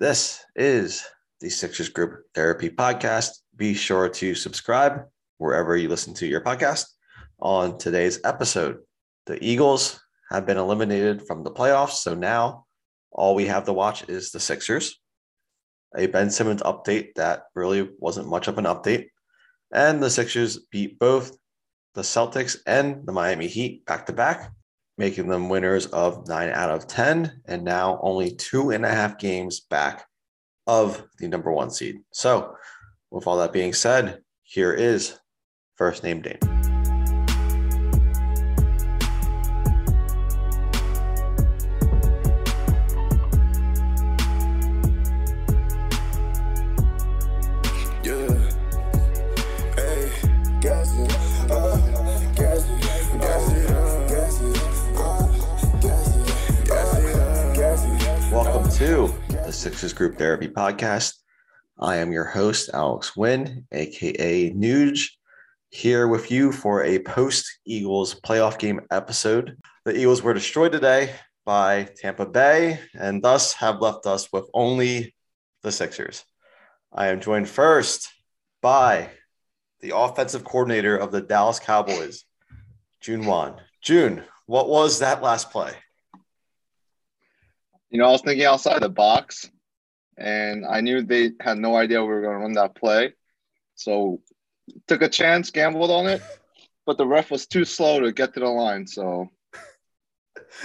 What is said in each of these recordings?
This is the Sixers Group Therapy Podcast. Be sure to subscribe wherever you listen to your podcast. On today's episode, the Eagles have been eliminated from the playoffs. So now all we have to watch is the Sixers. A Ben Simmons update that really wasn't much of an update. And the Sixers beat both the Celtics and the Miami Heat back to back, making them winners of nine out of 10, and now only two and a half games back of the number one seed. So, with all that being said, here is first name Dame. The Sixers Group Therapy Podcast. I am your host, Alex Wynn, aka Nuge, here with you for a post Eagles playoff game episode. The Eagles were destroyed today by Tampa Bay and thus have left us with only the Sixers. I am joined first by the offensive coordinator of the Dallas Cowboys, June Wan. June, what was that last play? You know, I was thinking outside the box, and I knew they had no idea we were going to run that play. So took a chance, gambled on it, but the ref was too slow to get to the line. So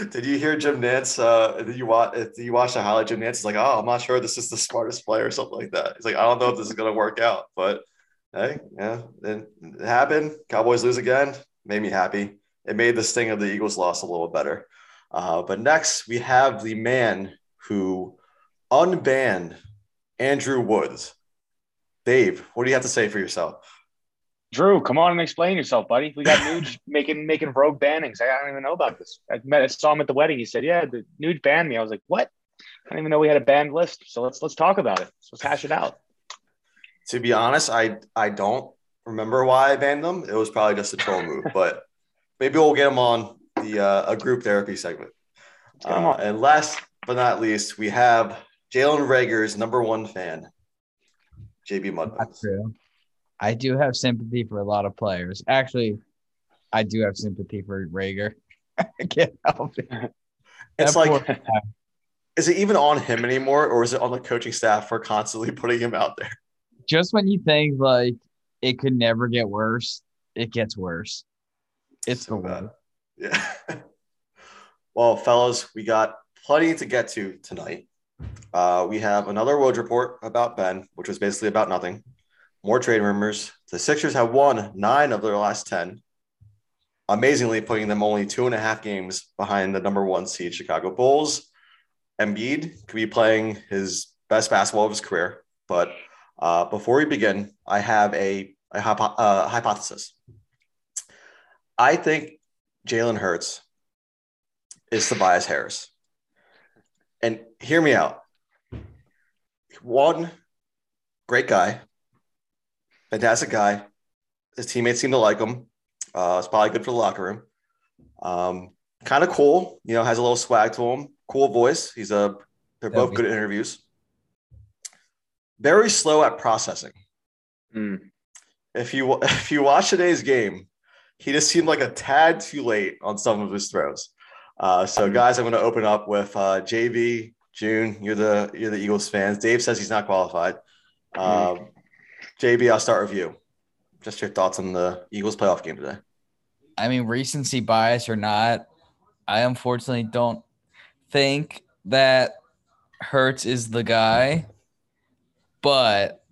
Did you hear Jim Nantz? Uh, did you watch? Did you watch the highlight? Jim Nantz is like, "Oh, I'm not sure this is the smartest play or something like that." He's like, "I don't know if this is going to work out, but hey, yeah, it, it happened. Cowboys lose again. Made me happy. It made the sting of the Eagles' loss a little better." Uh, but next, we have the man who unbanned Andrew Woods. Dave, what do you have to say for yourself? Drew, come on and explain yourself, buddy. We got Nuge making making rogue bannings. I don't even know about this. I met I saw him at the wedding. He said, "Yeah, the Nuge banned me." I was like, "What?" I didn't even know we had a banned list. So let's let's talk about it. So let's hash it out. To be honest, I I don't remember why I banned them. It was probably just a troll move, but maybe we'll get them on the uh, a group therapy segment. Let's get 'em Uh, and last but not least, we have Jalen Reagor's number one fan, JB Mudman. true. I do have sympathy for a lot of players. Actually, I do have sympathy for Reagor. I can't help it. It's That like, poor is it even on him anymore, or is it on the coaching staff for constantly putting him out there? just when you think like it could never get worse, it gets worse. It's So the bad. Yeah. well, fellas, we got plenty to get to tonight. Uh, we have another Woj report about Ben, which was basically about nothing. More trade rumors. The Sixers have won nine of their last 10, amazingly putting them only two and a half games behind the number one seed Chicago Bulls. Embiid could be playing his best basketball of his career. But uh, before we begin, I have a, a hypo- uh, hypothesis. I think Jalen Hurts is Tobias Harris. And hear me out. One, great guy, fantastic guy. His teammates seem to like him. Uh, it's probably good for the locker room. Um, kind of cool, you know, has a little swag to him. Cool voice. He's a. They're both good at interviews. Very slow at processing hmm. if you if you watch today's game, he just seemed like a tad too late on some of his throws. Uh, so, guys, I'm going to open up with uh, JV June. You're the you're the Eagles fans. Dave says he's not qualified. Um, JB, I'll start with you. Just your thoughts on the Eagles playoff game today. I mean, recency bias or not, I unfortunately don't think that Hurts is the guy. But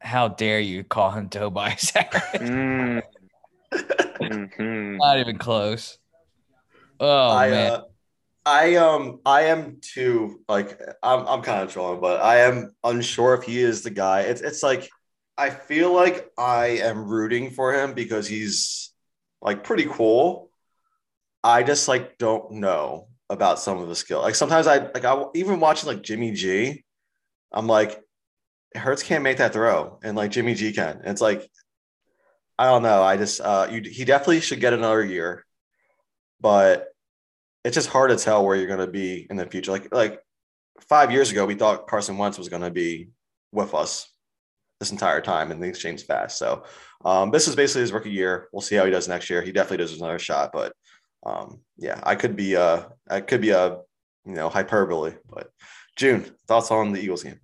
how dare you call him Tobias Harris? Mm. Mhm. Not even close. Oh I man, uh, I um I am too like I'm I'm kind of trolling, but I am unsure if he is the guy. It's it's like I feel like I am rooting for him because he's like pretty cool. I just like don't know about some of the skill. Like sometimes I like I even watching like Jimmy G, I'm like Hurts can't make that throw, and like Jimmy G can. And it's like I don't know. I just uh you he definitely should get another year, but it's just hard to tell where you're going to be in the future. Like like five years ago, we thought Carson Wentz was going to be with us this entire time, and things changed fast. So um, this is basically his rookie year. We'll see how he does next year. He definitely deserves another shot, but um, yeah, I could be uh, I could be a you know hyperbole, but June thoughts on the Eagles game.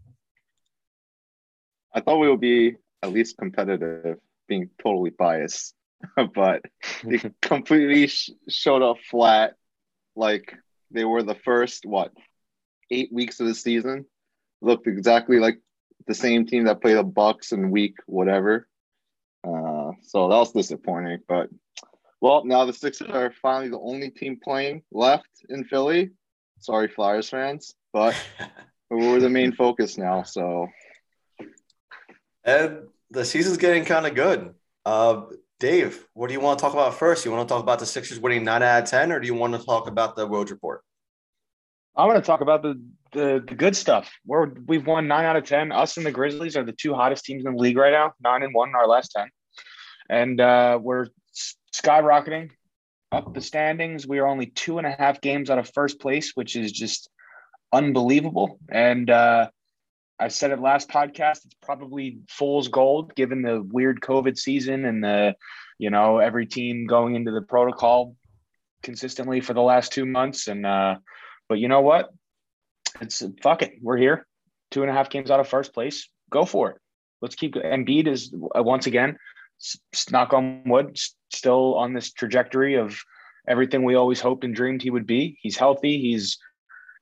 I thought we would be at least competitive, being totally biased, but they completely sh- showed up flat. Like they were the first what eight weeks of the season. Looked exactly like the same team that played the Bucks in week whatever. Uh, so that was disappointing. But well, now the Sixers are finally the only team playing left in Philly. Sorry, Flyers fans, but we're the main focus now. So And the season's getting kind of good. Uh, Dave, what do you want to talk about first? You want to talk about the Sixers winning nine out of 10, or do you want to talk about the Woj report? I want to talk about the, the the good stuff. We're we've won nine out of ten. Us and the Grizzlies are the two hottest teams in the league right now. Nine and one in our last ten, and uh, we're skyrocketing up the standings. We are only two and a half games out of first place, which is just unbelievable. And uh, I said it last podcast. It's probably fool's gold given the weird COVID season and the you know every team going into the protocol consistently for the last two months and. uh but you know what? It's fuck it. We're here. Two and a half games out of first place. Go for it. Let's keep. Embiid is uh, once again, knock on wood, still on this trajectory of everything we always hoped and dreamed he would be. He's healthy. He's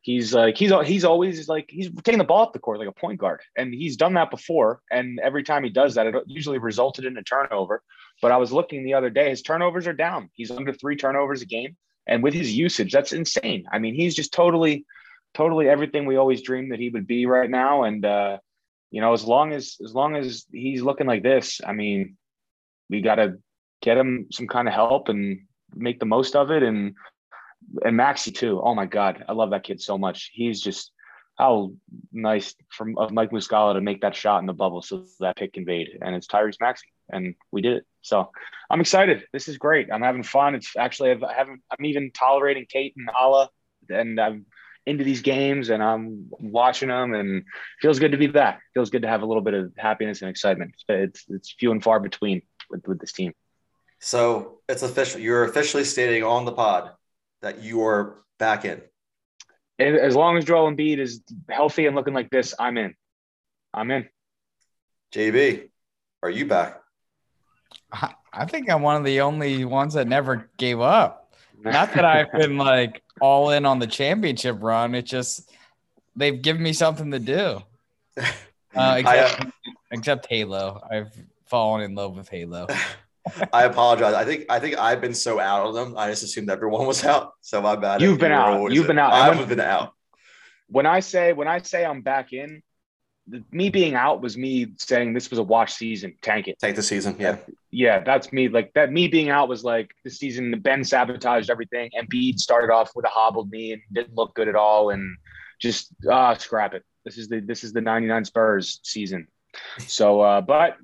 he's like he's he's always like he's taking the ball up the court like a point guard, and he's done that before. And every time he does that, it usually resulted in a turnover. But I was looking the other day; his turnovers are down. He's under three turnovers a game and with his usage that's insane i mean he's just totally totally everything we always dreamed that he would be right now and uh you know as long as as long as he's looking like this i mean we got to get him some kind of help and make the most of it and and maxey too oh my god i love that kid so much he's just how nice from of mike muscala to make that shot in the bubble so that pick conveyed and it's tyrese maxey and we did it so I'm excited. This is great. I'm having fun. It's actually I've, I haven't. I'm even tolerating Kate and Allah, and I'm into these games and I'm watching them, and feels good to be back. Feels good to have a little bit of happiness and excitement. It's it's few and far between with, with this team. So it's official. You're officially stating on the pod that you are back in. And as long as Joel Embiid is healthy and looking like this, I'm in. I'm in. JB, are you back? I- I think I'm one of the only ones that never gave up. Not that I've been like all in on the championship run. It's just they've given me something to do. Uh, I, uh, except Halo. I've fallen in love with Halo. I apologize. I think I think I've been so out of them. I just assumed everyone was out. So my bad. You've been out. You've been out. I've been out. when I say when I say I'm back in, the, me being out was me saying this was a watch season, tank it. Tank the season. Yeah. Yeah, that's me. Like that, me being out was like the season. Ben sabotaged everything. Embiid started off with a hobbled knee and didn't look good at all, and just ah, scrap it. This is the this is the '99 Spurs season. So, uh, but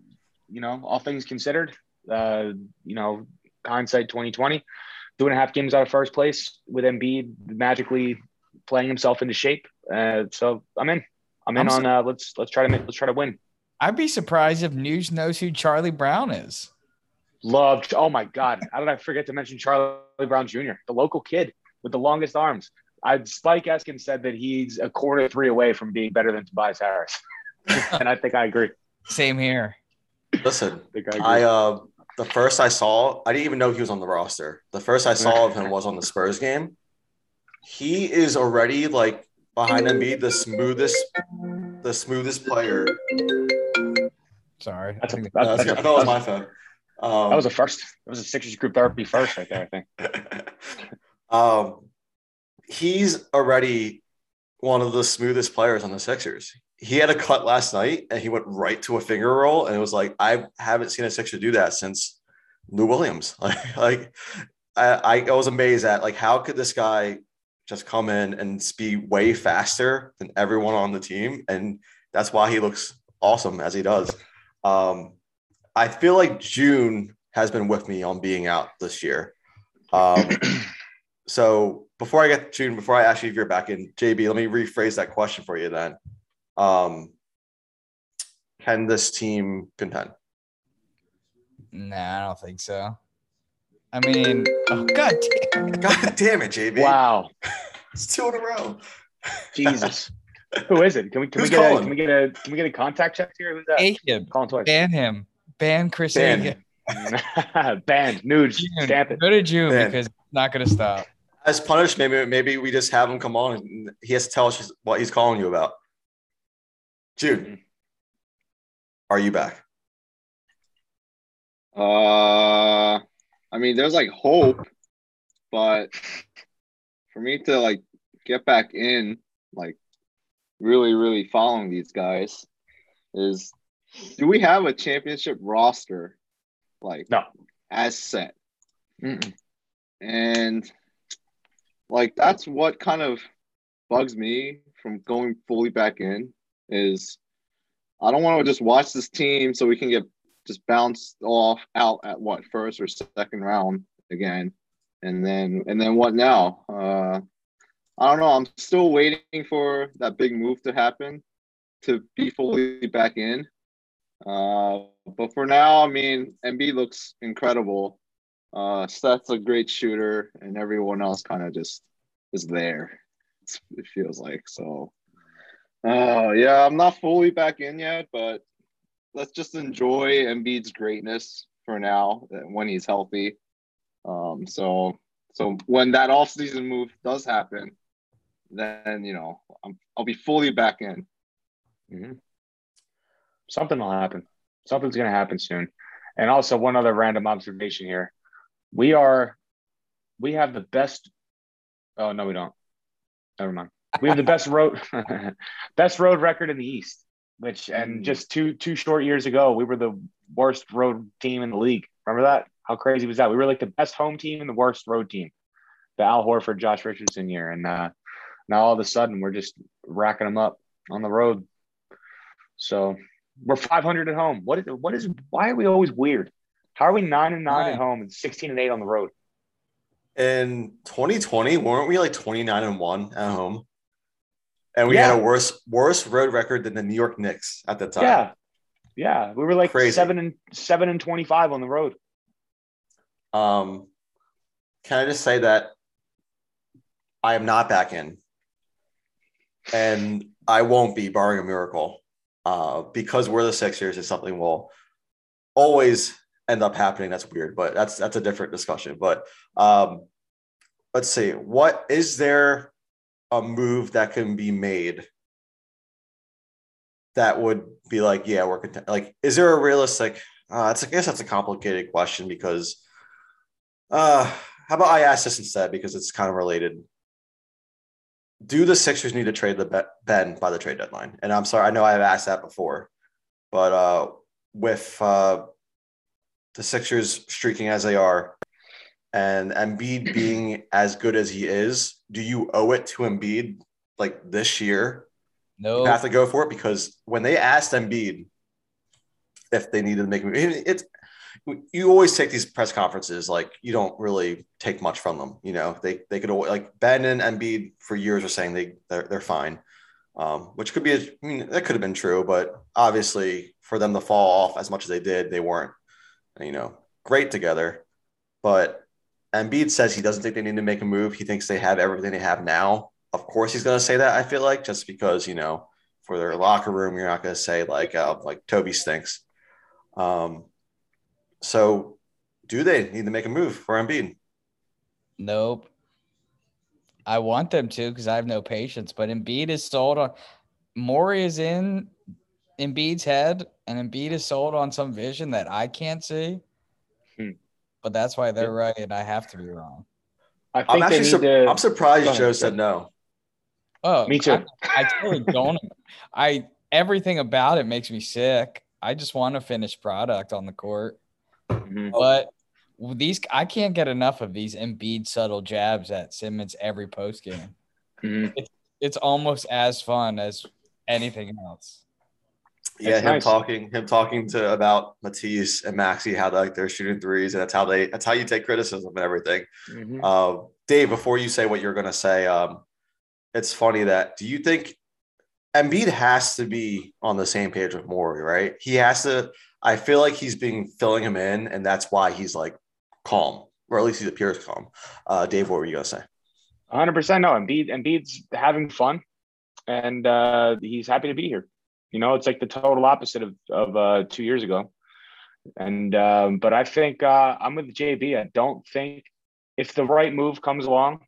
you know, all things considered, uh, you know, hindsight 2020, two and a half games out of first place with Embiid magically playing himself into shape. Uh, so I'm in. I'm in I'm on. Uh, let's let's try to make let's try to win. I'd be surprised if News knows who Charlie Brown is. Loved. Oh my God. How did I forget to mention Charlie Brown Jr., the local kid with the longest arms? I, Spike Eskin said that he's a quarter three away from being better than Tobias Harris. and I think I agree. Same here. Listen, I think I uh the first I saw, I didn't even know he was on the roster. The first I saw of him was on the Spurs game. He is already like behind Embiid, the smoothest, the smoothest player. Sorry. that's a, I think- that, Uh, that's I a- thought it was my phone. Um, that was a first. That was a Sixers group therapy first right there, I think. um, he's already one of the smoothest players on the Sixers. He had a cut last night and he went right to a finger roll, and it was like I haven't seen a Sixer do that since Lou Williams. Like, like I, I was amazed at like how could this guy just come in and be way faster than everyone on the team, and that's why he looks awesome as he does. Um, I feel like June has been with me on being out this year. Um, so before I get June, before I ask you if you're back in, JB, let me rephrase that question for you then. Um, can this team contend? Nah, I don't think so. I mean, oh god damn. God damn it, JB. Wow, It's two in a row. Jesus. Who is it? Can we can Who's we get a, can we get a can we get a contact check here? Who's that? Ahib, Calling twice. ban him. Ban Chris Ban. Ahib. Banned. Nude. June, Stamp it. Go to June Ban. because it's not gonna stop. As punished, maybe maybe we just have him come on and he has to tell us what he's calling you about. Jude, are you back? Uh, I mean, there's like hope, but for me to like get back in, like really, really following these guys, is do we have a championship roster, like No. as set? Mm-mm. And like that's what kind of bugs me from going fully back in is I don't want to just watch this team so we can get just bounced off out at what first or second round again. And then and then what now? Uh i don't know. I'm still waiting for that big move to happen to be fully back in. Uh but for now i mean Embiid looks incredible. Uh Seth's a great shooter and everyone else kind of just is there It's, it feels like so uh yeah i'm not fully back in yet but let's just enjoy Embiid's greatness for now when he's healthy. Um, so so when that offseason move does happen, then you know I'm, I'll be fully back in. Mhm. Something will happen. Something's going to happen soon. And also, one other random observation here: we are, we have the best. Oh no, we don't. Never mind. We have the best road, best road record in the East. Which and just two two short years ago, we were the worst road team in the league. Remember that? How crazy was that? We were like the best home team and the worst road team. The Al Horford, Josh Richardson year, and uh, now all of a sudden we're just racking them up on the road. So we're 500 at home. What is what is why are we always weird? How are we nine and nine at home and 16 and eight on the road? In 2020, weren't we like 29 and 1 at home? And we Yeah. had a worse worse road record than the New York Knicks at the time. Yeah, yeah, we were like Crazy. seven and seven and 25 on the road. Um, can I just say that I am not back in, and I won't be, barring a miracle, uh, because we're the Sixers. Is something will always end up happening. That's weird, but that's that's a different discussion. But um, let's see, what is there a move that can be made that would be like, yeah, we're content. Like, is there a realistic? Uh, it's I guess that's a complicated question because uh, how about I ask this instead because it's kind of related. Do the Sixers need to trade the Ben by the trade deadline? And I'm sorry, I know I've asked that before, but uh, with uh, the Sixers streaking as they are, and Embiid being as good as he is, do you owe it to Embiid like this year No, you have to go for it because when they asked Embiid if they needed to make it's you always take these press conferences like you don't really take much from them. You know, they they could always, like Ben and Embiid for years are saying they they're, they're fine, um, which could be a, I mean that could have been true, but obviously for them to fall off as much as they did, they weren't you know great together. But Embiid says he doesn't think they need to make a move. He thinks they have everything they have now. Of course, he's going to say that. I feel like just because you know for their locker room, you're not going to say like uh, like Toby stinks. Um, so do they need to make a move for Embiid? nope. I want them to because I have no patience. But Embiid is sold on. Morey is in Embiid's head, and Embiid is sold on some vision that I can't see. But that's why they're right, and I have to be wrong. I I'm actually need sur- to. I'm surprised Joe said no. Oh, Me too. I, I totally don't. I everything about it makes me sick. I just want a finished product on the court. Mhm. But these, I can't get enough of these Embiid subtle jabs at Simmons every post game. Mhm. It's almost as fun as anything else. Yeah, him nice. talking, him talking to about Matisse and Maxey, how like they're shooting threes, and that's how they that's how you take criticism and everything. Mhm. Uh, Dave, before you say what you're going to say, um, it's funny that do you think Embiid has to be on the same page with Morey, right? He has to. I feel like he's been filling him in, and that's why he's like calm, or at least he appears calm. Uh, Dave, what were you going to say? 100 percent no. Embiid Embiid's having fun, and uh, he's happy to be here. You know, it's like the total opposite of of uh, two years ago. And um, but I think uh, I'm with JB. I don't think if the right move comes along,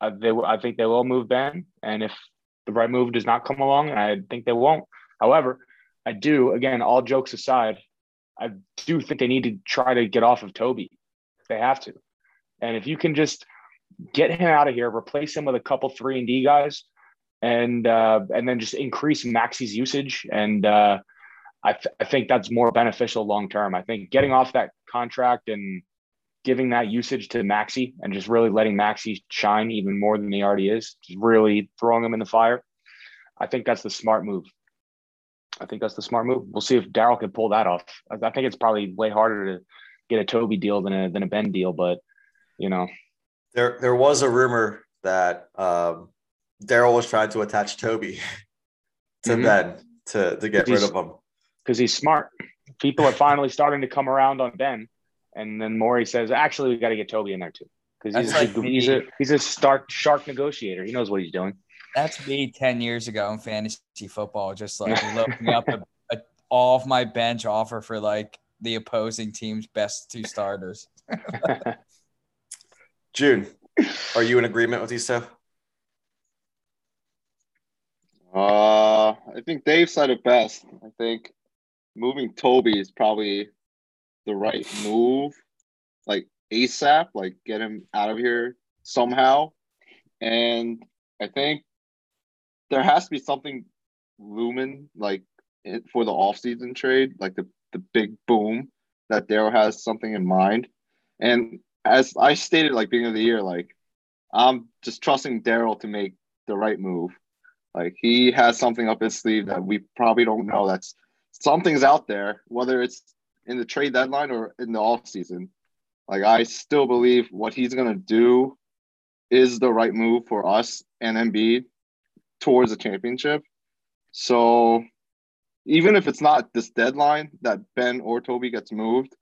uh, they I think they will move Ben. And if the right move does not come along, I think they won't. However, I do. Again, all jokes aside, I do think they need to try to get off of Toby. They have to. And if you can just get him out of here, replace him with a couple three and D guys, and uh, and then just increase Maxey's usage. And uh, I, th- I think that's more beneficial long term. I think getting off that contract and giving that usage to Maxey and just really letting Maxey shine even more than he already is, just really throwing him in the fire. I think that's the smart move. I think that's the smart move. We'll see if Daryl can pull that off. I think it's probably way harder to get a Toby deal than a than a Ben deal, but you know, There, there was a rumor that um, Daryl was trying to attach Toby to Mhm. Ben to to get rid of him. because he's smart. People are finally starting to come around on Ben, and then Morey says, "Actually, we got to get Toby in there too." Because he's, like he's a he's a stark shark negotiator. He knows what he's doing. That's me 10 years ago in fantasy football, just like looking up a, a, all of my bench offer for like the opposing team's best two starters. June, are you in agreement with these two? Uh, I think Dave said it best. I think moving Toby is probably the right move, like ASAP, like get him out of here somehow. And I think there has to be something looming, like for the offseason trade, like the, the big boom that Daryl has something in mind. And as I stated, like beginning of the year, like I'm just trusting Daryl to make the right move. Like he has something up his sleeve that we probably don't know. That's something's out there, whether it's in the trade deadline or in the off season. Like I still believe what he's gonna do is the right move for us and Embiid towards a championship. So even if it's not this deadline that Ben or Toby gets moved,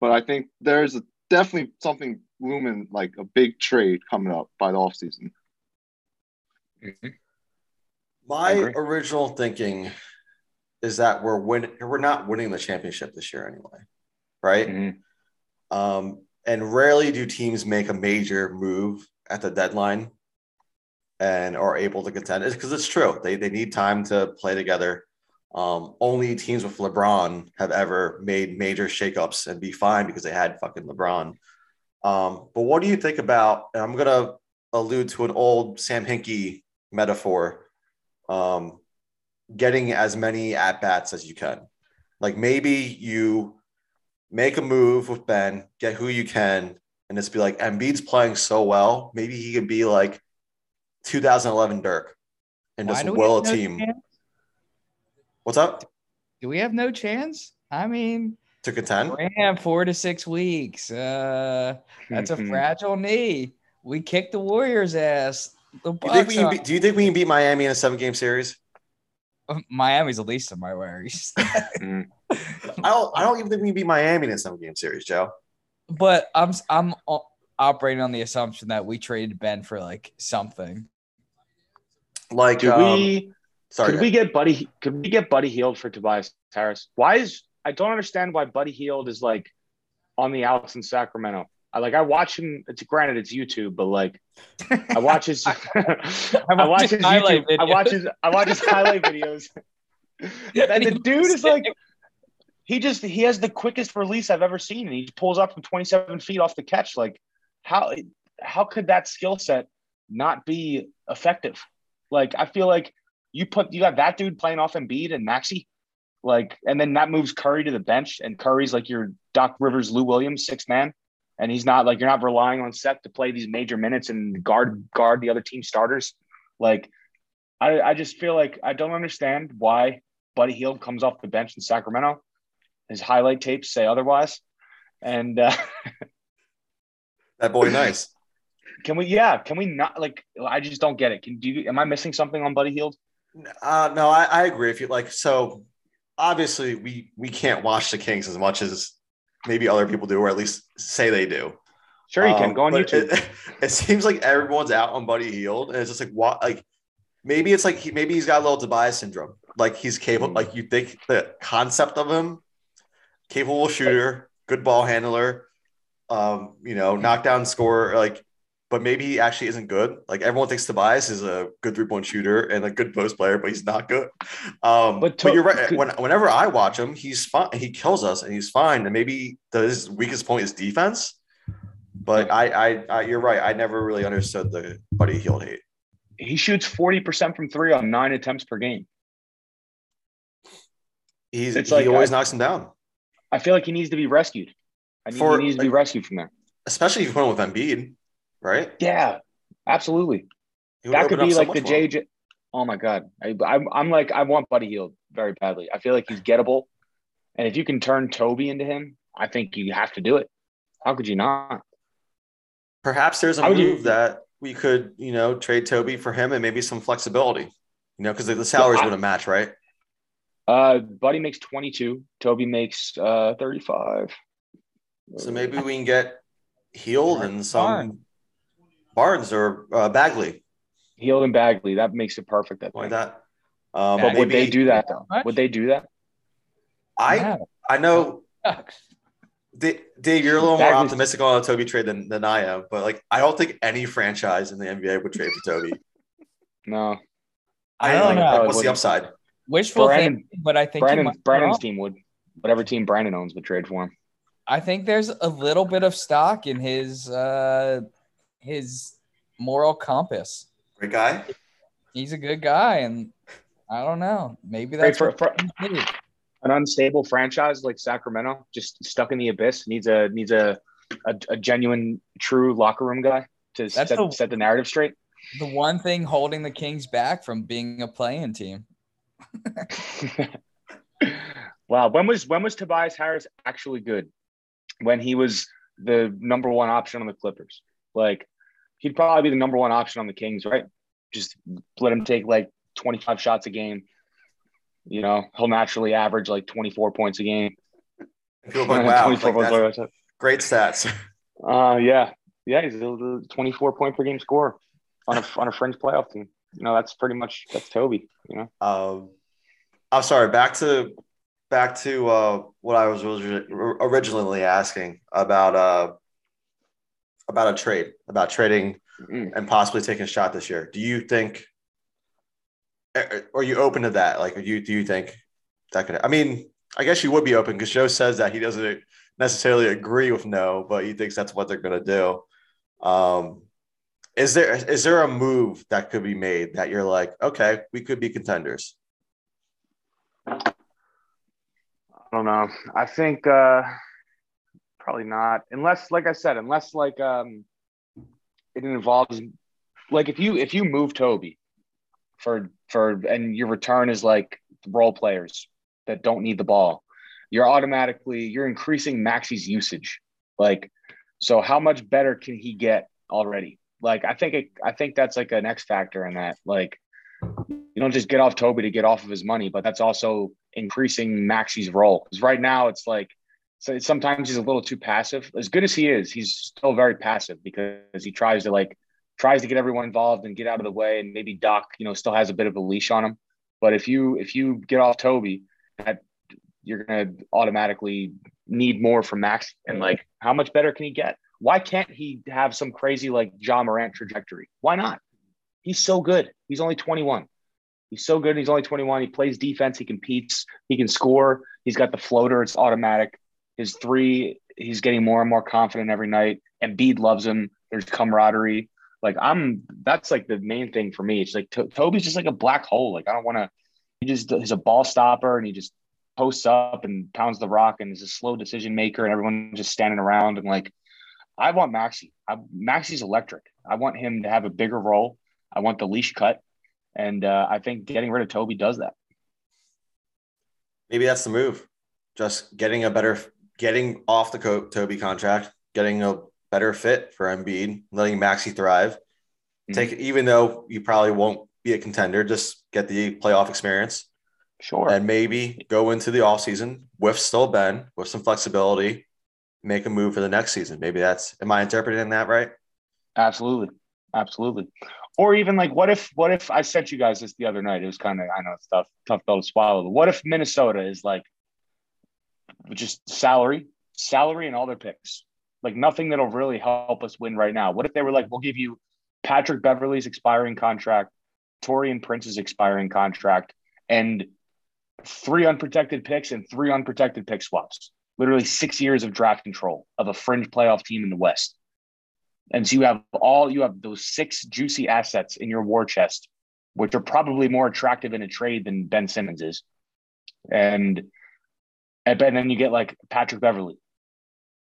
but I think there's definitely something looming like a big trade coming up by the offseason. Mm-hmm. My original thinking is that we're win we're not winning the championship this year anyway, right? Mhm. Um, and rarely do teams make a major move at the deadline and are able to contend. It's because it's true. They they need time to play together. Um, only teams with LeBron have ever made major shakeups and be fine because they had fucking LeBron. Um, but what do you think about? And I'm gonna allude to an old Sam Hinkie metaphor. Um, getting as many at bats as you can. Like maybe you make a move with Ben, get who you can, and just be like, Embiid's playing so well. Maybe he could be like 2011 Dirk and just will a no team. chance? What's up Do we have no chance? I mean, to contend? we're gonna have four to six weeks. Uh, that's a Mhm. fragile knee. We kicked the Warriors' ass. The Do you think we can beat, do you think we can beat Miami in a seven game series? Miami's the least of my worries. Mhm. I don't. I don't even think we can beat Miami in a seven game series, Joe. but I'm I'm operating on the assumption that we traded Ben for like something. Like, Do um, we sorry, could we get Buddy could we get Buddy Hield for Tobias Harris? Why is I don't understand why Buddy Hield is like on the outs in Sacramento. I like I watch him. It's granted it's YouTube, but like I watch his I watch watch his his highlight YouTube. I watch his I watch his highlight videos. And the dude is like he just he has the quickest release I've ever seen, and he pulls up from 27 feet off the catch. Like how how could that skill set not be effective? Like I feel like you put you got that dude playing off Embiid and Maxey, like, and then that moves Curry to the bench, and Curry's like your Doc Rivers, Lou Williams, six man, and he's not like you're not relying on Seth to play these major minutes and guard guard the other team starters. Like, I I just feel like I don't understand why Buddy Hield comes off the bench in Sacramento. His highlight tapes say otherwise, and uh, that boy nice. Can we? Yeah. Can we not? Like, I just don't get it. Can do? You, am I missing something on Buddy Hield? Uh, no, I, I agree. If you like, so obviously we we can't watch the Kings as much as maybe other people do, or at least say they do. Sure, you can Um, go on YouTube. It, it seems like everyone's out on Buddy Hield, and it's just like what like maybe it's like he maybe he's got a little Tobias syndrome. Like he's capable, Mm. like you think the concept of him, capable shooter, good ball handler, um, you know, knockdown scorer, like, but maybe he actually isn't good. Like everyone thinks Tobias is a good three point shooter and a good post player, but he's not good. Um, but, But you're right. When, whenever I watch him, he's fine. He kills us and he's fine. And maybe the, his weakest point is defense. But I, I, I, you're right. I never really understood the Buddy Hield hate. he shoots forty percent from three on nine attempts per game. He's It's he like always I- knocks him down, I feel like he needs to be rescued. I need, For- he needs to be rescued from there. especially if you put him with Embiid, right? Yeah, absolutely. That could be like the him. JJ. Oh my god, I, I'm I'm like I want Buddy Hield very badly. I feel like he's gettable, and if you can turn Toby into him, I think you have to do it. How could you not? Perhaps there's a How would you- move that we could, you know, trade Toby for him and maybe some flexibility. You know, because the salaries I- wouldn't match, right? Uh, Buddy makes 22. Toby makes uh 35. So maybe we can get Hield and some Barnes. Barnes or uh, Bagley Hield and Bagley. That makes it perfect. I like that. Um, But would they do that though? What? Would they do that? I Yeah, I know sucks. Dave, you're a little more Bagley's- optimistic on a Toby trade than, than I am, but like I don't think any franchise in the NBA would trade for Toby. No. I I don't like, know. like, what's the Wouldn't. upside? Wishful Brandon- thinking, but I think you Brandon Brandon's team would. Whatever team Brandon owns would trade for him. I think there's a little bit of stock in his uh his moral compass. Great guy. He's a good guy, and I don't know. Maybe Great that's for, for an unstable franchise like Sacramento, just stuck in the abyss, needs a needs a a, a genuine, true locker room guy to set, the- set the narrative straight. the one thing holding the Kings back from being a play-in team. wow, when was when was Tobias Harris actually good? When he was the number one option on the Clippers. Like he'd probably be the number one option on the Kings, right? Just let him take like 25 shots a game. You know, he'll naturally average like 24 points a game. Like, wow, 24 like, points that's a- great stats. Uh, yeah, yeah, he's a, a 24 point per game scorer on a on a fringe playoff team. You know, that's pretty much that's Toby. You know, Um, I'm sorry. Back to back to uh, what I was originally asking about uh, about a trade, about trading Mm. and possibly taking a shot this year. Do you think? Are you open to that? Like, do you do you think that could? I mean, I guess you would be open because Joe says that he doesn't necessarily agree with no, but he thinks that's what they're going to do. Um, is there is there a move that could be made that you're like, okay, we could be contenders? I don't know. I think uh, probably not, unless, like I said, unless like um, it involves like if you if you move Toby for for and your return is like role players that don't need the ball, you're automatically you're increasing Maxey's usage. Like, so how much better can he get already? Like, I think it, I think that's like an X factor in that. Like, you don't just get off Toby to get off of his money, but that's also increasing Maxey's role. Because right now it's like so sometimes he's a little too passive. As good as he is, he's still very passive because he tries to like tries to get everyone involved and get out of the way. And maybe Doc, you know, still has a bit of a leash on him. But if you if you get off Toby, that you're gonna automatically need more from Max. And like, how much better can he get? Why can't he have some crazy like Ja Morant trajectory? Why not? He's so good. He's only 21. He's so good. He's only 21. He plays defense. He competes. He can score. He's got the floater. It's automatic. His three, he's getting more and more confident every night. And Embiid loves him. There's camaraderie. Like I'm, that's like the main thing for me. It's like to- Toby's just like a black hole. Like I don't want to. He just he's a ball stopper and he just posts up and pounds the rock and is a slow decision maker and everyone just standing around and like I want Maxey. I, Maxey's electric. I want him to have a bigger role. I want the leash cut, and uh, I think getting rid of Toby does that. Maybe that's the move. Just getting a better, getting off the Co- Toby contract, getting a better fit for Embiid, letting Maxey thrive. Mhm. Take even though you probably won't be a contender, just get the playoff experience Sure. and maybe go into the offseason with still Ben with some flexibility, make a move for the next season. Maybe that's am I interpreting that right? Absolutely. Absolutely. Or even like what if what if I sent you guys this the other night? It was kind of I know it's tough, tough pill to swallow, but what if Minnesota is like just salary, salary and all their picks? Like nothing that'll really help us win right now. What if they were like, we'll give you Patrick Beverley's expiring contract, Taurean Prince's expiring contract, and three unprotected picks and three unprotected pick swaps. Literally six years of draft control of a fringe playoff team in the West. And so you have all you have those six juicy assets in your war chest, which are probably more attractive in a trade than Ben Simmons is. And and then you get like Patrick Beverley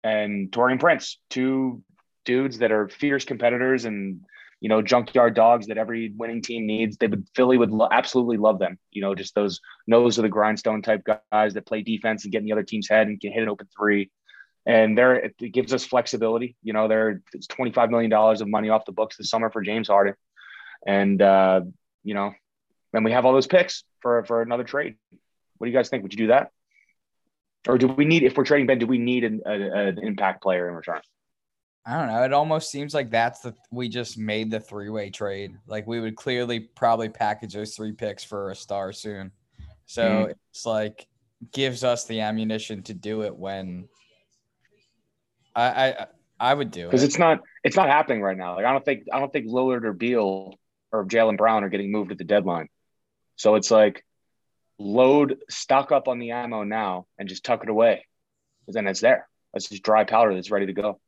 and Taurean Prince, two dudes that are fierce competitors and you know junkyard dogs that every winning team needs. They would Philly would lo- absolutely love them. You know, just those nose of the grindstone type guys that play defense and get in the other team's head and can hit an open three and there it gives us flexibility. You know, there it's twenty five million dollars of money off the books this summer for James Harden, and uh, you know, and we have all those picks for for another trade. What do you guys think? Would you do that, or do we need if we're trading Ben? Do we need an, a, an impact player in return? I don't know. It almost seems like that's the we just made the three way trade. Like we would clearly probably package those three picks for a star soon. So Mhm. it's like gives us the ammunition to do it when I I I would do it Because it's not it's not happening right now. Like I don't think I don't think Lillard or Beal or Jalen Brown are getting moved at the deadline. So it's like load stock up on the ammo now and just tuck it away. Because then it's there. That's just dry powder that's ready to go.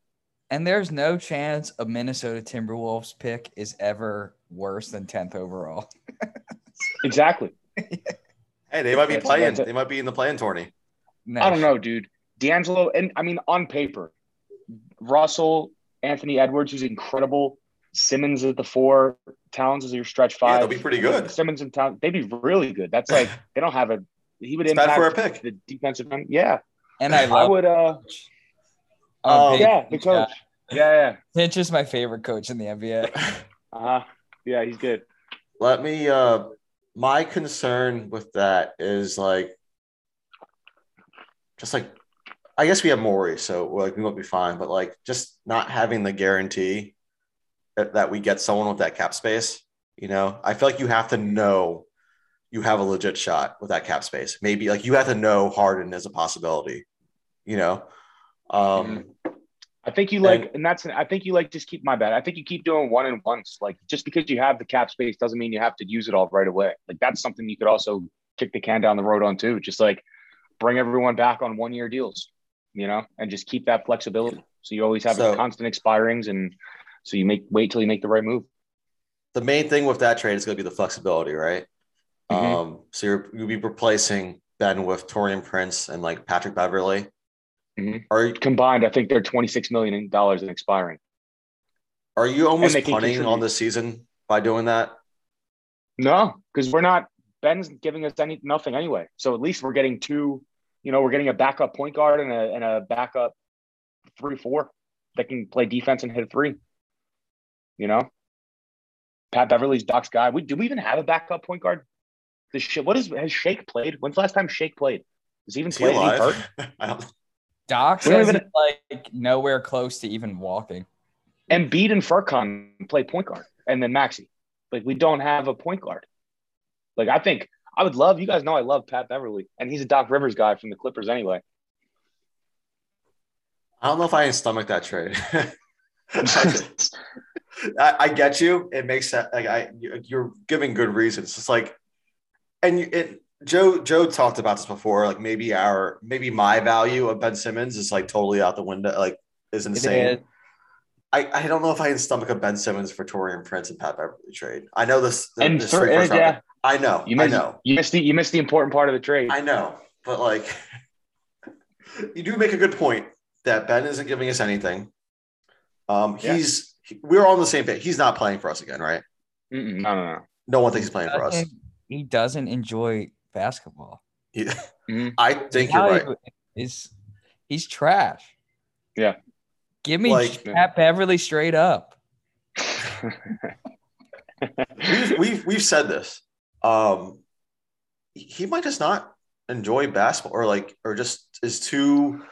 And there's no chance a Minnesota Timberwolves pick is ever worse than 10th overall. Exactly. Hey, they might be That's- playing. that's. They might be in the play-in tourney. No I don't know, dude. D'Angelo, and I mean, on paper, Russell, Anthony Edwards, who's incredible. Simmons at the four, Towns is your stretch five. Yeah, five. they'll be pretty good. Simmons and Towns, they'd be really good. That's like they don't have a. He would It's impact for a pick. the defensive end. Yeah, And I I would. uh I'm Um, Yeah, the coach. Yeah, yeah. Finch is my favorite coach in the NBA. Uh huh. Yeah, he's good. Let me. uh My concern with that is like, just like, I guess we have Morey, so like we won't be fine. But like, just not having the guarantee that, we get someone with that cap space. You know, I feel like you have to know you have a legit shot with that cap space. Maybe like you have to know Harden is a possibility. You know, um, I think you like, and that's. I think you like just keep my bad. I think you keep doing one and once. Like just because you have the cap space doesn't mean you have to use it all right away. Like that's something you could also kick the can down the road on too. Just like bring everyone back on one year deals, you know, and just keep that flexibility. So you always have So- constant expirings, and so you make wait till you make the right move. the main thing with that trade is going to be the flexibility, right? Mhm. Um, so you're, you'll be replacing Ben with Taurean Prince and like Patrick Beverley. Mhm. Are you Combined, I think they're twenty six million dollars in expiring. are you almost punting on the season by doing that? No, because we're not. Ben's giving us any nothing anyway. So at least we're getting two. You know, we're getting a backup point guard and a and a backup three four that can play defense and hit a three. You know, Pat Beverley's Doc's guy. We do we even have a backup point guard? The shit. What is has Shake played? When's the last time Shake played? Does he even Is he play? Is he hurt? alive? I don't, Doc We don't says even- like nowhere close to even walking. Embiid and Furkan play point guard, and then Maxey. Like we don't have a point guard. Like I think I would love. You guys know I love Pat Beverley, and he's a Doc Rivers guy from the Clippers anyway. I don't know if I can stomach that trade. I, I get you. It makes sense. Like I, you- you're giving good reasons. It's like, and you, it, Joe, Joe talked about this before. Like maybe our, maybe my value of Ben Simmons is like totally out the window. Like is insane. is. I, I don't know if I can stomach a Ben Simmons for Taurean Prince and Pat Beverley trade. I know this. and this first and, round- yeah, I know. you I know. you missed the you missed the important part of the trade. I know. But like, you do make a good point that Ben isn't giving us anything. Um, Yeah. he's we're on the same page. He's not playing for us again, right? Mm-mm, no, no, no. No one thinks he's playing for us. He doesn't enjoy basketball. He- Mhm. I think you're right. Is he's trash. Yeah. Give me Like- Pat Beverley straight up. we've, we've we've said this. Um, he might just not enjoy basketball, or like, or just is too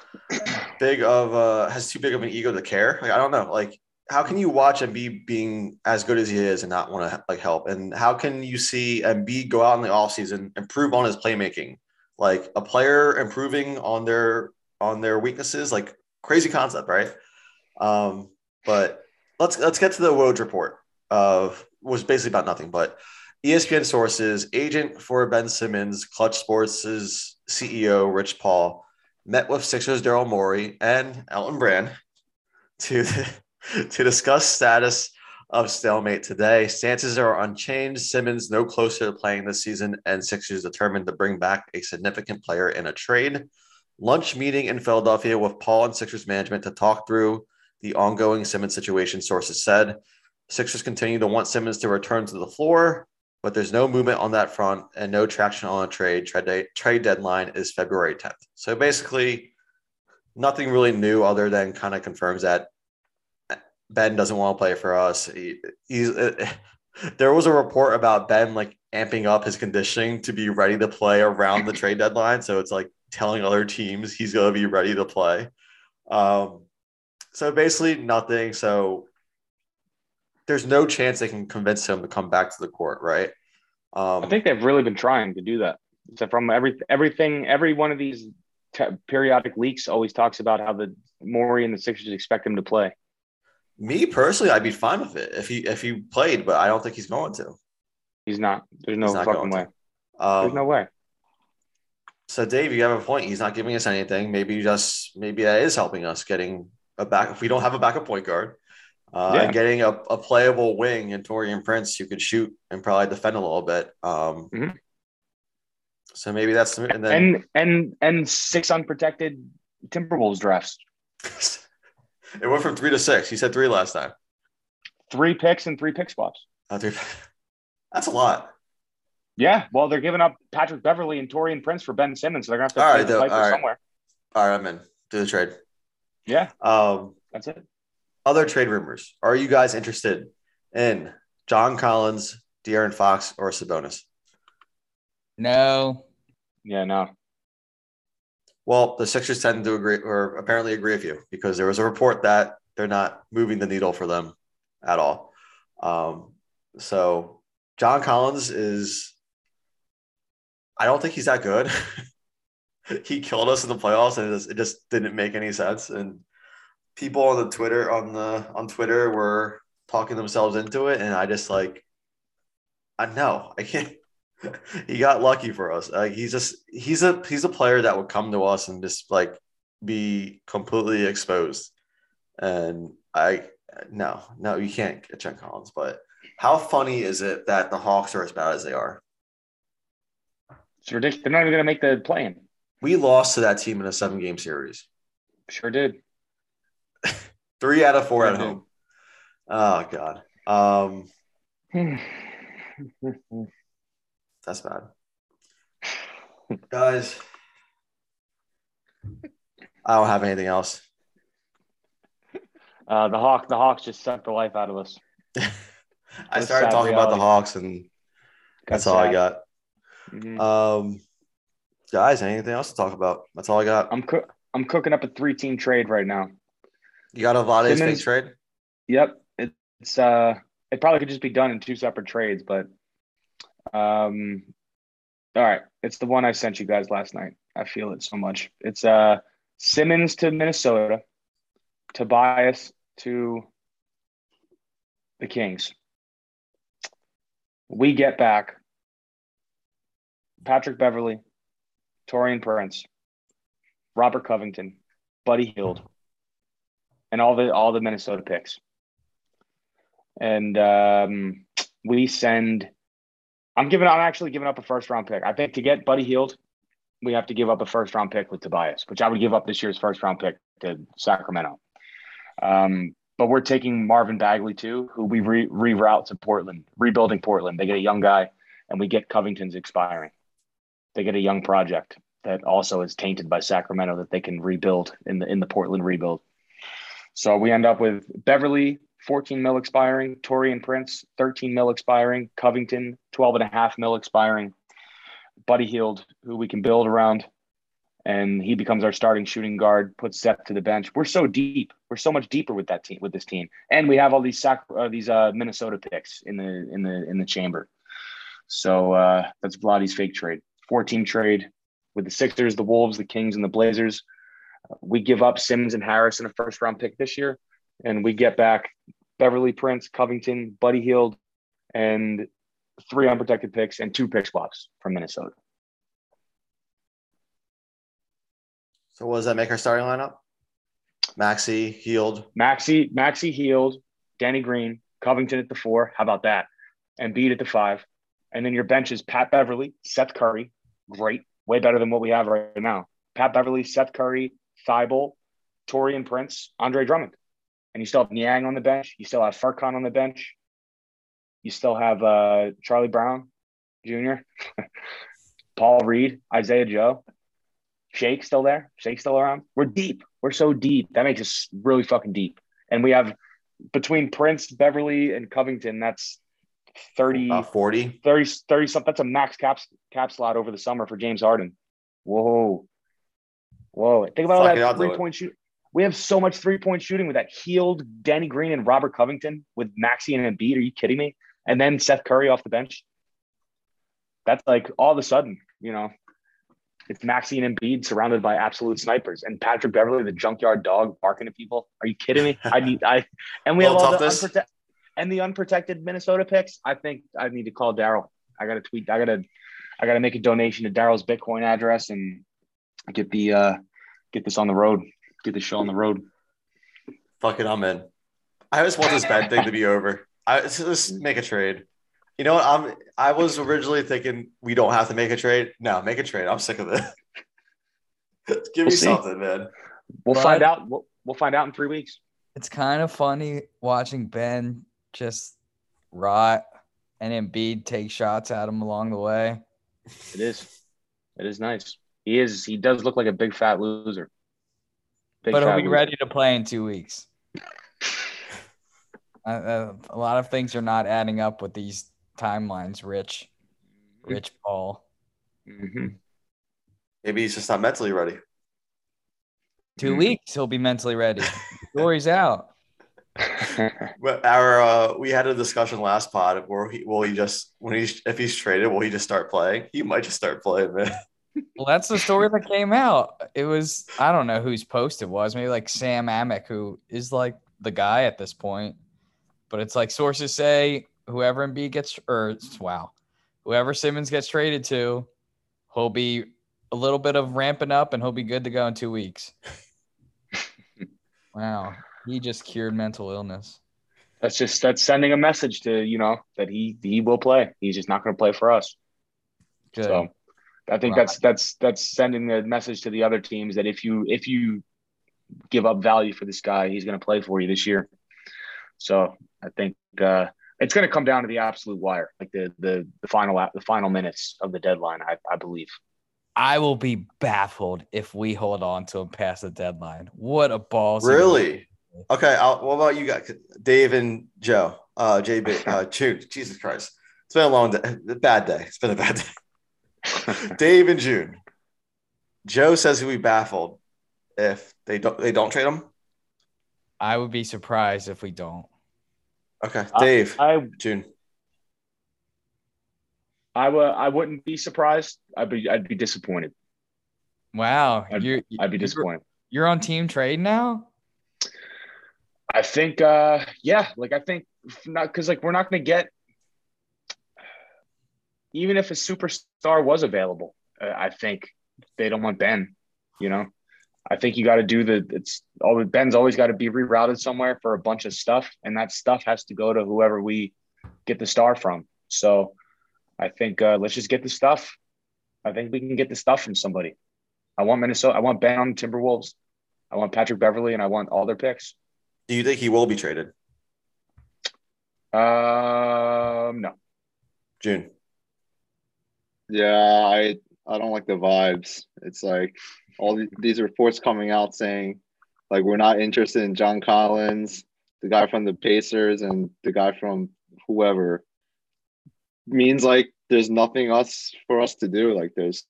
big of a has too big of an ego to care. Like, I don't know. Like, how can you watch Embiid being as good as he is and not want to like help? And how can you see Embiid go out in the offseason, improve on his playmaking? Like a player improving on their on their weaknesses, like crazy concept, right? Um, but let's let's get to the Woj report of was basically about nothing, but ESPN sources, agent for Ben Simmons, Clutch Sports' CEO Rich Paul met with Sixers Daryl Morey and Elton Brand to to discuss status of stalemate today. Stances are unchanged. Simmons no closer to playing this season, and Sixers determined to bring back a significant player in a trade. Lunch meeting in Philadelphia with Paul and Sixers management to talk through the ongoing Simmons situation, sources said. Sixers continue to want Simmons to return to the floor, but there's no movement on that front and no traction on a trade. Trade, trade deadline is February 10th. So basically, nothing really new other than kind of confirms that Ben doesn't want to play for us. He, he's there was a report about Ben like amping up his conditioning to be ready to play around the trade deadline. So it's like telling other teams he's going to be ready to play. Um, so basically nothing. So there's no chance they can convince him to come back to the court, right? Um, I think they've really been trying to do that. So from every everything, every one of these periodic leaks always talks about how the Morey and the Sixers expect him to play. Me personally, I'd be fine with it if he if he played, but I don't think he's going to. He's not. There's no not fucking way. Um, There's no way. So Dave, you have a point. He's not giving us anything. Maybe just maybe that is helping us getting a back. If we don't have a backup point guard, uh, Yeah. and getting a, a playable wing in Taurean Prince who could shoot and probably defend a little bit. Um, Mhm. So maybe that's and then And and and six unprotected Timberwolves drafts. it went from three to six. He said three last time. Three picks and three pick spots. Uh, three- That's a lot. Yeah, well, they're giving up Patrick Beverley and Taurean Prince for Ben Simmons, so they're gonna have to All play right, the though, fight all right. somewhere. All right, I'm in. Do the trade. Yeah, Um, that's it. other trade rumors. Are you guys interested in John Collins, De'Aaron Fox, or Sabonis? No. Yeah, no. Well, the Sixers tend to agree, or apparently agree with you, because there was a report that they're not moving the needle for them at all. Um, so John Collins is, I don't think he's that good. he killed us in the playoffs, and it just, it just didn't make any sense. And people on the Twitter on the on Twitter were talking themselves into it, and I just like, I know I can't he got lucky for us. Like he's just he's a he's a player that would come to us and just like be completely exposed. And I no no you can't get John Collins. But how funny is it that the Hawks are as bad as they are? It's ridiculous. They're not even gonna make the play-in. We lost to that team in a seven game series. Sure did. Three out of four at Mhm. home. Oh god. Um that's bad. Guys. I don't have anything else. Uh, the Hawk, the Hawks just sucked the life out of us. I started talking about the. Hawks, and that's all I got. Mhm. Um, guys, anything else to talk about? That's all I got. I'm cook. I'm cooking up a three-team trade right now. You got a Simmons- fake trade? Yep, it's uh, it probably could just be done in two separate trades, but um, all right, it's the one I sent you guys last night. I feel it so much. It's uh, Simmons to Minnesota, Tobias to the Kings. We get back Patrick Beverley, Taurean Prince, Robert Covington, Buddy Hield, and all the all the Minnesota picks. And um, we send. I'm giving. I'm actually giving up a first round pick. I think to get Buddy Hield, we have to give up a first round pick with Tobias, which I would give up this year's first round pick to Sacramento. Um, but we're taking Marvin Bagley too, who we re- reroute to Portland, rebuilding Portland. They get a young guy, and we get Covington's expiring. They get a young project that also is tainted by Sacramento that they can rebuild in the in the Portland rebuild. So we end up with Beverley, 14 mil expiring, Taurean Prince, 13 mil expiring, Covington, 12 and a half mil expiring, Buddy Hield, who we can build around, and he becomes our starting shooting guard, puts Seth to the bench. We're so deep. We're so much deeper with that team, with this team. And we have all these sac- uh, these uh, Minnesota picks in the in the in the chamber. So uh, that's Vladdy's fake trade. Four team trade with the Sixers, the Wolves, the Kings, and the Blazers. We give up Simmons and Harris in a first round pick this year, and we get back Beverley Prince, Covington, Buddy Hield, and three unprotected picks and two pick swaps from Minnesota. So what does that make our starting lineup? Maxey, Hield. Maxey, Maxey Hield, Danny Green, Covington at the four. How about that? Embiid at the five. And then your bench is Pat Beverley, Seth Curry. Great. Way better than what we have right now. Pat Beverley, Seth Curry, Thybulle, Taurean Prince, Andre Drummond. And you still have Niang on the bench. You still have Furkan on the bench. You still have uh, Charlie Brown Jr., Paul Reed, Isaiah Joe. Shake still there. Shake still around. We're deep. We're so deep. That makes us really fucking deep. And we have between Prince, Beverley, and Covington, that's 30, About 40. 30, 30 something. That's a max cap, cap slot over the summer for James Harden. Whoa. Whoa. Think about all Fuck that three point shoot. We have so much three point shooting with that Hield Danny Green and Robert Covington with Maxey and Embiid. Are you kidding me? And then Seth Curry off the bench. That's like all of a sudden, you know, it's Maxey and Embiid surrounded by absolute snipers and Patrick Beverley, the junkyard dog barking at people. Are you kidding me? I need I and we have all the unprotected and the unprotected Minnesota picks. I think I need to call Daryl. I gotta tweet. I gotta I gotta make a donation to Daryl's Bitcoin address and get the uh get this on the road. Get the show on the road. Fuck it, I'm in. I just want this bad thing to be over. I just make a trade. You know what? I'm. I was originally thinking we don't have to make a trade. No, make a trade. I'm sick of it. Give me We'll see. something, man. We'll But- find out. We'll, we'll find out in three weeks. It's kind of funny watching Ben just rot and Embiid take shots at him along the way. It is. It is nice. He is. He does look like a big fat loser. Big but he'll be ready to play in two weeks. Uh, uh, a lot of things are not adding up with these timelines, Rich. Rich Paul. Mhm. Maybe he's just not mentally ready. 2 Mhm. weeks, he'll be mentally ready. Story's out. But Our uh, we had a discussion last pod where he will he just when he's if he's traded will he just start playing? He might just start playing, man. Well, that's the story that came out. It was I don't know whose post it was. Maybe like Sam Amick, who is like the guy at this point. But it's like sources say whoever Embiid gets or wow, whoever Simmons gets traded to, he'll be a little bit of ramping up and he'll be good to go in two weeks. wow, he just cured mental illness. that's just that's sending a message to you know that he he will play. He's just not going to play for us. Good. So I think Wow. that's that's that's sending a message to the other teams that if you if you give up value for this guy, he's going to play for you this year. So I think uh, it's going to come down to the absolute wire, like the the the final the final minutes of the deadline. I, I believe. I will be baffled if we hold on to him past the deadline. What a balls! Really? Okay. I'll, what about you guys, Dave and Joe? Uh, JB, uh, June. Jesus Christ, it's been a long day. A bad day. It's been a bad day. Dave and June. Joe says he'll be baffled if they don't they don't trade him. I would be surprised if we don't. Okay, Dave, I June. I would I wouldn't be surprised. I'd be I'd be disappointed. Wow, I'd, you're I'd be you're- disappointed. You're on team trade now. I think, uh, yeah, like I think not because like we're not going to get even if a superstar was available. Uh, I think they don't want Ben. You know, I think you got to do the. It's always Ben's always got to be rerouted somewhere for a bunch of stuff, and that stuff has to go to whoever we get the star from. So, I think uh, let's just get the stuff. I think we can get the stuff from somebody. I want Minnesota. I want Ben on the Timberwolves. I want Patrick Beverley, and I want all their picks. Do you think he will be traded? Um, no. June. Yeah, I I don't like the vibes. It's like all the- these reports coming out saying Like we're not interested in John Collins, the guy from the Pacers, and the guy from whoever. Means like there's nothing else for us to do. Like there's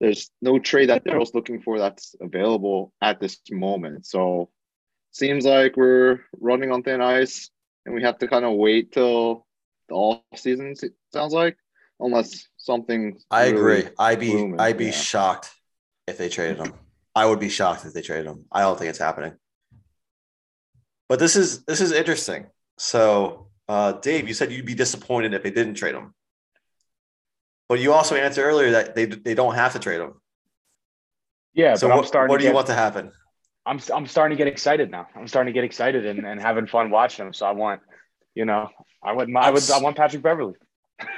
there's no trade that Daryl's looking for that's available at this moment. So seems like we're running on thin ice, and we have to kind of wait till the all season. Sounds like unless something. I really agree. I'd be booming, I'd be yeah. shocked if they traded him. I would be shocked if they traded him. I don't think it's happening. But this is this is interesting. So, uh, Dave, you said you'd be disappointed if they didn't trade him. But you also answered earlier that they they don't have to trade him. Yeah, so but I'm what, starting. what to do you want to happen? I'm I'm starting to get excited now. I'm starting to get excited and, and having fun watching them. So I want, you know, I would I would I want Patrick Beverley.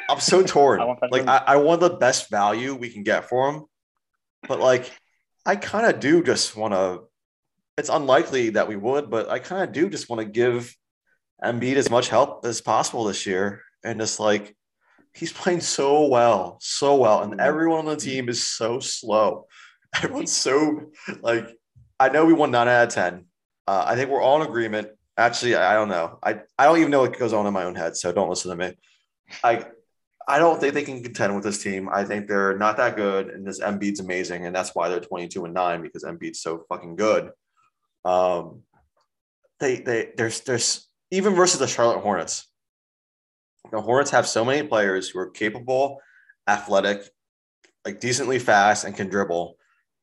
I'm so torn. I like. I, I want the best value we can get for him, but like I kind of do just want to. It's unlikely that we would, but I kind of do just want to give Embiid as much help as possible this year, and just like he's playing so well, so well, and everyone on the team is so slow. Everyone's so like. I know we won nine out of ten. Uh, I think we're all in agreement. Actually, I I don't know. I, I don't even know what goes on in my own head, so don't listen to me. I I don't think they can contend with this team. I think they're not that good, and this Embiid's amazing, and that's why they're 22 and 9 because Embiid's so fucking good. Um they they there's there's even versus the Charlotte Hornets. The Hornets have so many players who are capable, athletic, like decently fast and can dribble.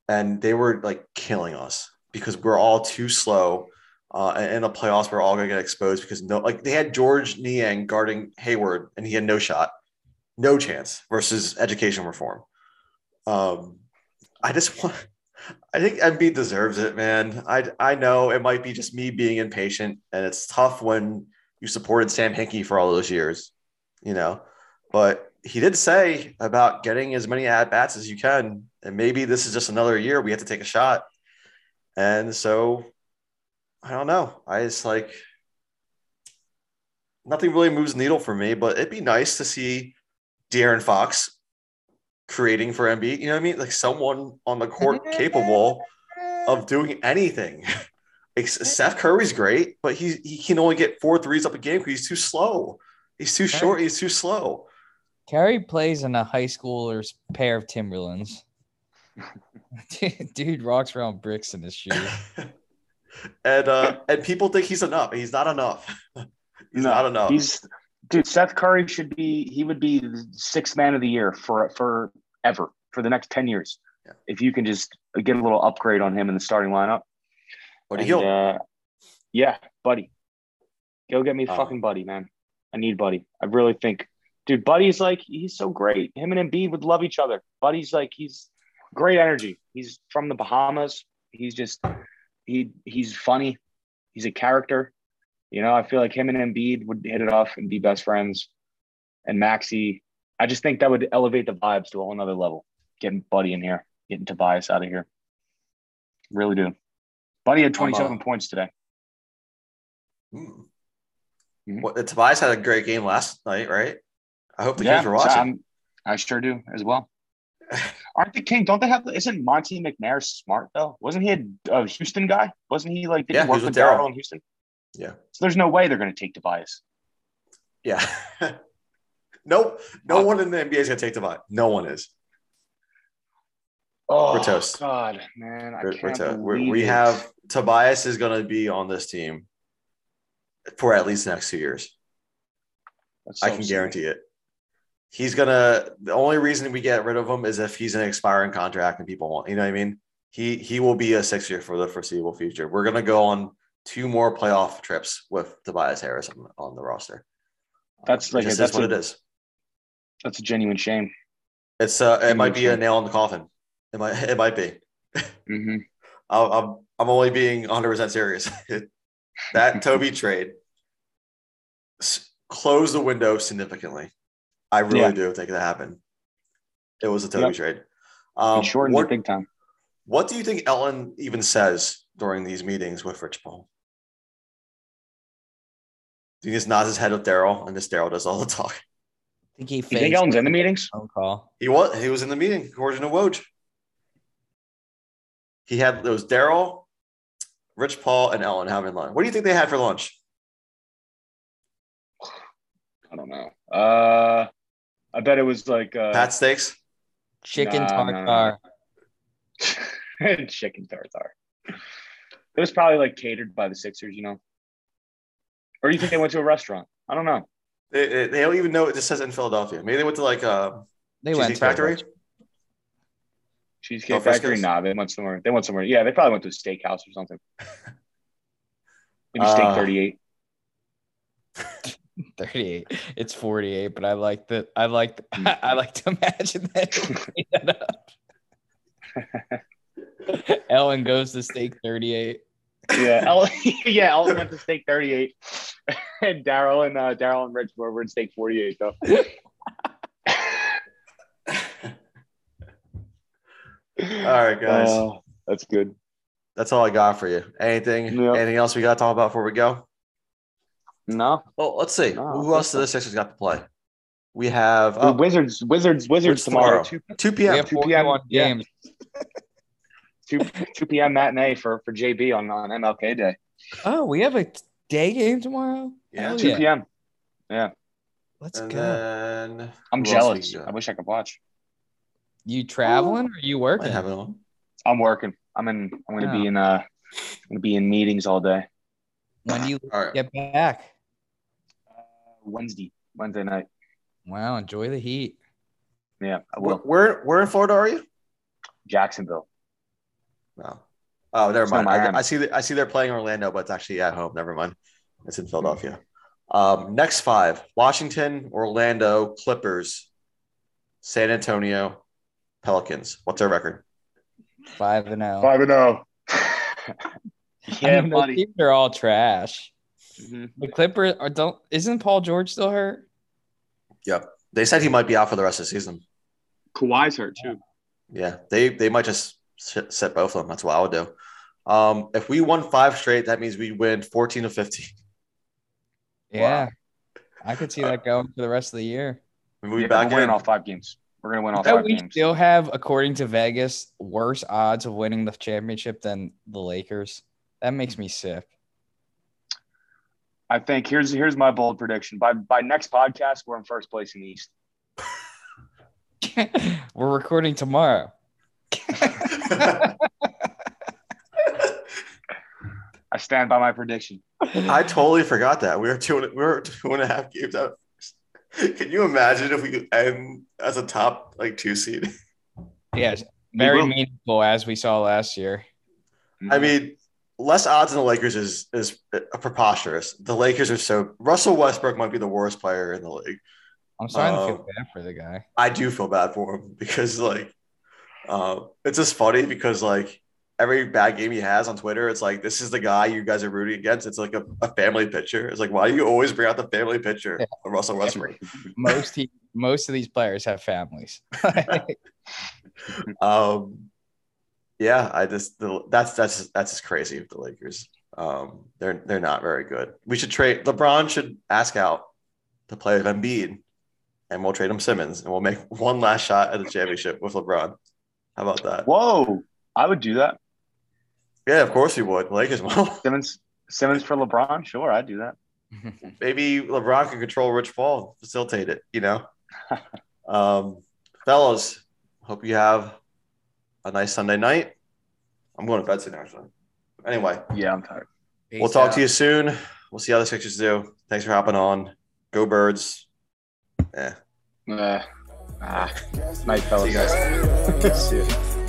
And they were like killing us because we're all too slow. Uh, in the playoffs, we're all gonna get exposed because no, like they had Georges Niang guarding Hayward, and he had no shot, no chance versus education reform. Um, I just want, I think Embiid deserves it, man. I I know it might be just me being impatient, and it's tough when you supported Sam Hinkie for all those years, you know. But he did say about getting as many at bats as you can, and maybe this is just another year we have to take a shot. And so I don't know. I just like nothing really moves the needle for me, but it'd be nice to see De'Aaron Fox creating for Embiid. You know what I mean? Like someone on the court capable of doing anything. Like, Seth Curry's great, but he he can only get four threes up a game because he's too slow. He's too short. He's too slow. Curry plays in a high schooler's pair of Timberlands. Dude, dude rocks around bricks in his shoes. And uh and people think he's enough. He's not enough. he's No, not enough. He's dude. Seth Curry should be. He would be the sixth man of the year for for ever for the next ten years. Yeah. If you can just get a little upgrade on him in the starting lineup. Buddy And, uh, yeah, buddy. Go get me Oh. fucking buddy, man. I need buddy. I really think, dude. Buddy's like he's so great. Him and Embiid would love each other. Buddy's like he's great energy. He's from the Bahamas. He's just he he's funny. He's a character. You know, I feel like him and Embiid would hit it off and be best friends. And Maxey, I just think that would elevate the vibes to a whole nother level. Getting Buddy in here, getting Tobias out of here. Really do. Buddy had 27 uh, points today. Hmm. Mhm. What, Tobias had a great game last night, right? I hope the yeah, kids were watching. I'm- I sure do as well. Aren't the King? Don't they have? Isn't Monte McNair smart though? Wasn't he a, a Houston guy? Wasn't he like? Did Yeah, he work was with Daryl. In Houston? Yeah. So there's no way they're going to take Tobias. Yeah. nope. no Uh, one in the NBA is gonna take Tobias. No one is. Oh, We're toast. God, man, I We're, can't to- we're- believe we it. have Tobias is gonna be on this team for at least the next two years. That's I can guarantee it. He's gonna. The only reason we get rid of him is if he's an expiring contract and people want. You know what I mean? He he will be a Sixer for the foreseeable future. We're gonna go on two more playoff trips with Tobias Harris on, on the roster. That's like that's what a- it is. That's a genuine shame. It's uh, it might be a nail in the coffin. It might it might be. hmm I'm I'm, I'm only being 100 percent serious. that Toby trade closed the window significantly. I really Yeah. do think that happened. It was a Toby Yep. trade. He Um, shortened what, big time. what do you think Elton even says during these meetings with Rich Paul? Do you think he just nods his head with Daryl and this Daryl does all the talk? I think he You think faked Elton's in the meetings? phone call. He was he was in the meeting, according to Woj. He had there was Daryl, Rich Paul and Elton having lunch? What do you think they had for lunch? I don't know. Uh, I bet it was like uh, Pat steaks. Chicken Nah, nah, tartar. nah. chicken tartar. It was probably like catered by the Sixers, you know. Or do you think they went to a restaurant? I don't know. They, they, they don't even know it just says in Philadelphia. Maybe they went to like uh, They went Cheesecake to Factory. restaurant. Cheesecake Del Frisco's? Factory? Nah, they went somewhere. They went somewhere. Yeah, they probably went to a steakhouse or something. Maybe steak Uh, 38. 38. It's 48, but I like that. I like. I like to imagine that. that up. Elton goes to stake 38. Yeah, El- yeah. Elton went to stake 38, and Daryl and uh, Daryl and Rich were, were in stake 48 though. all right, guys. Oh, that's good. That's all I got for you. Anything? Yeah. Anything else we got to talk about before we go? No, Well, let's see. No, Who else do the Sixers got to play? We have The oh, Wizards, Wizards, Wizards Wizards tomorrow. tomorrow. 2, 2 We p.m. have 2 p.m. 41 Yeah. games. 2, 2 p.m. matinee for, for JB on, on MLK Day. Oh, we have a day game tomorrow. Yeah. Hell 2 yeah. p.m. Yeah. Let's And go. then I'm who else we jealous. I wish I could watch. You traveling or you Might working? have it on. I'm working. I'm in. I'm going to be Oh. in. Uh, I'm going to be in meetings all day. When do you All right. get back? Wednesday, Wednesday night. Wow, enjoy the heat. Yeah, I Where, will. where where in Florida are you? Jacksonville. No. Oh, never It's mind. I, I see. that- I see they're playing Orlando, but it's actually at home. Never mind. It's in Philadelphia. Um, next five: Washington, Orlando, Clippers, San Antonio, Pelicans. What's their record? Five and oh. Five and zero. I yeah, mean, those buddy. teams are all trash. Mhm. The Clippers are don't. Isn't Paul George still hurt? Yep. They said he might be out for the rest of the season. Kawhi's hurt too. Yeah, they they might just sit, sit both of them. That's what I would do. Um, if we won five straight, that means we win fourteen to fifteen. Yeah, I could see that going for the rest of the year. We move Yeah, back we're winning in. all five games. We're gonna win all That five we games. still have, according to Vegas, worse odds of winning the championship than the Lakers. That makes me sick. I think here's here's my bold prediction. By by next podcast, we're in first place in the East. We're recording tomorrow. I stand by my prediction. I totally forgot that we were two we were two and a half games out. Can you imagine if we could end as a top like two seed? Yes, very meaningful as we saw last year. I mean, less odds than the Lakers is is preposterous. The Lakers are so Russell Westbrook might be the worst player in the league. I'm starting to Um, feel bad for the guy. I do feel bad for him because like uh, it's just funny because like every bad game he has on Twitter, it's like this is the guy you guys are rooting against. It's like a, a family picture. It's like why do you always bring out the family picture Yeah. of Russell Westbrook? Most he, most of these players have families. Um, yeah, I just the, that's that's that's just crazy with the Lakers. Um, they're they're not very good. We should trade LeBron should ask out to play with Embiid, and we'll trade him Simmons, and we'll make one last shot at the championship with LeBron. How about that? Whoa, I would do that. Yeah, of course we would. The Lakers will. Simmons Simmons for LeBron. Sure, I'd do that. Maybe LeBron can control Rich Paul, facilitate it. You know, um, fellas. Hope you have a nice Sunday night. I'm going to bed soon, actually. Anyway, Yeah, I'm tired. we'll talk to you soon. We'll see how the Sixers do. Thanks for hopping on. Go Birds. Yeah. Uh, ah, night, fellas. See you guys. See ya.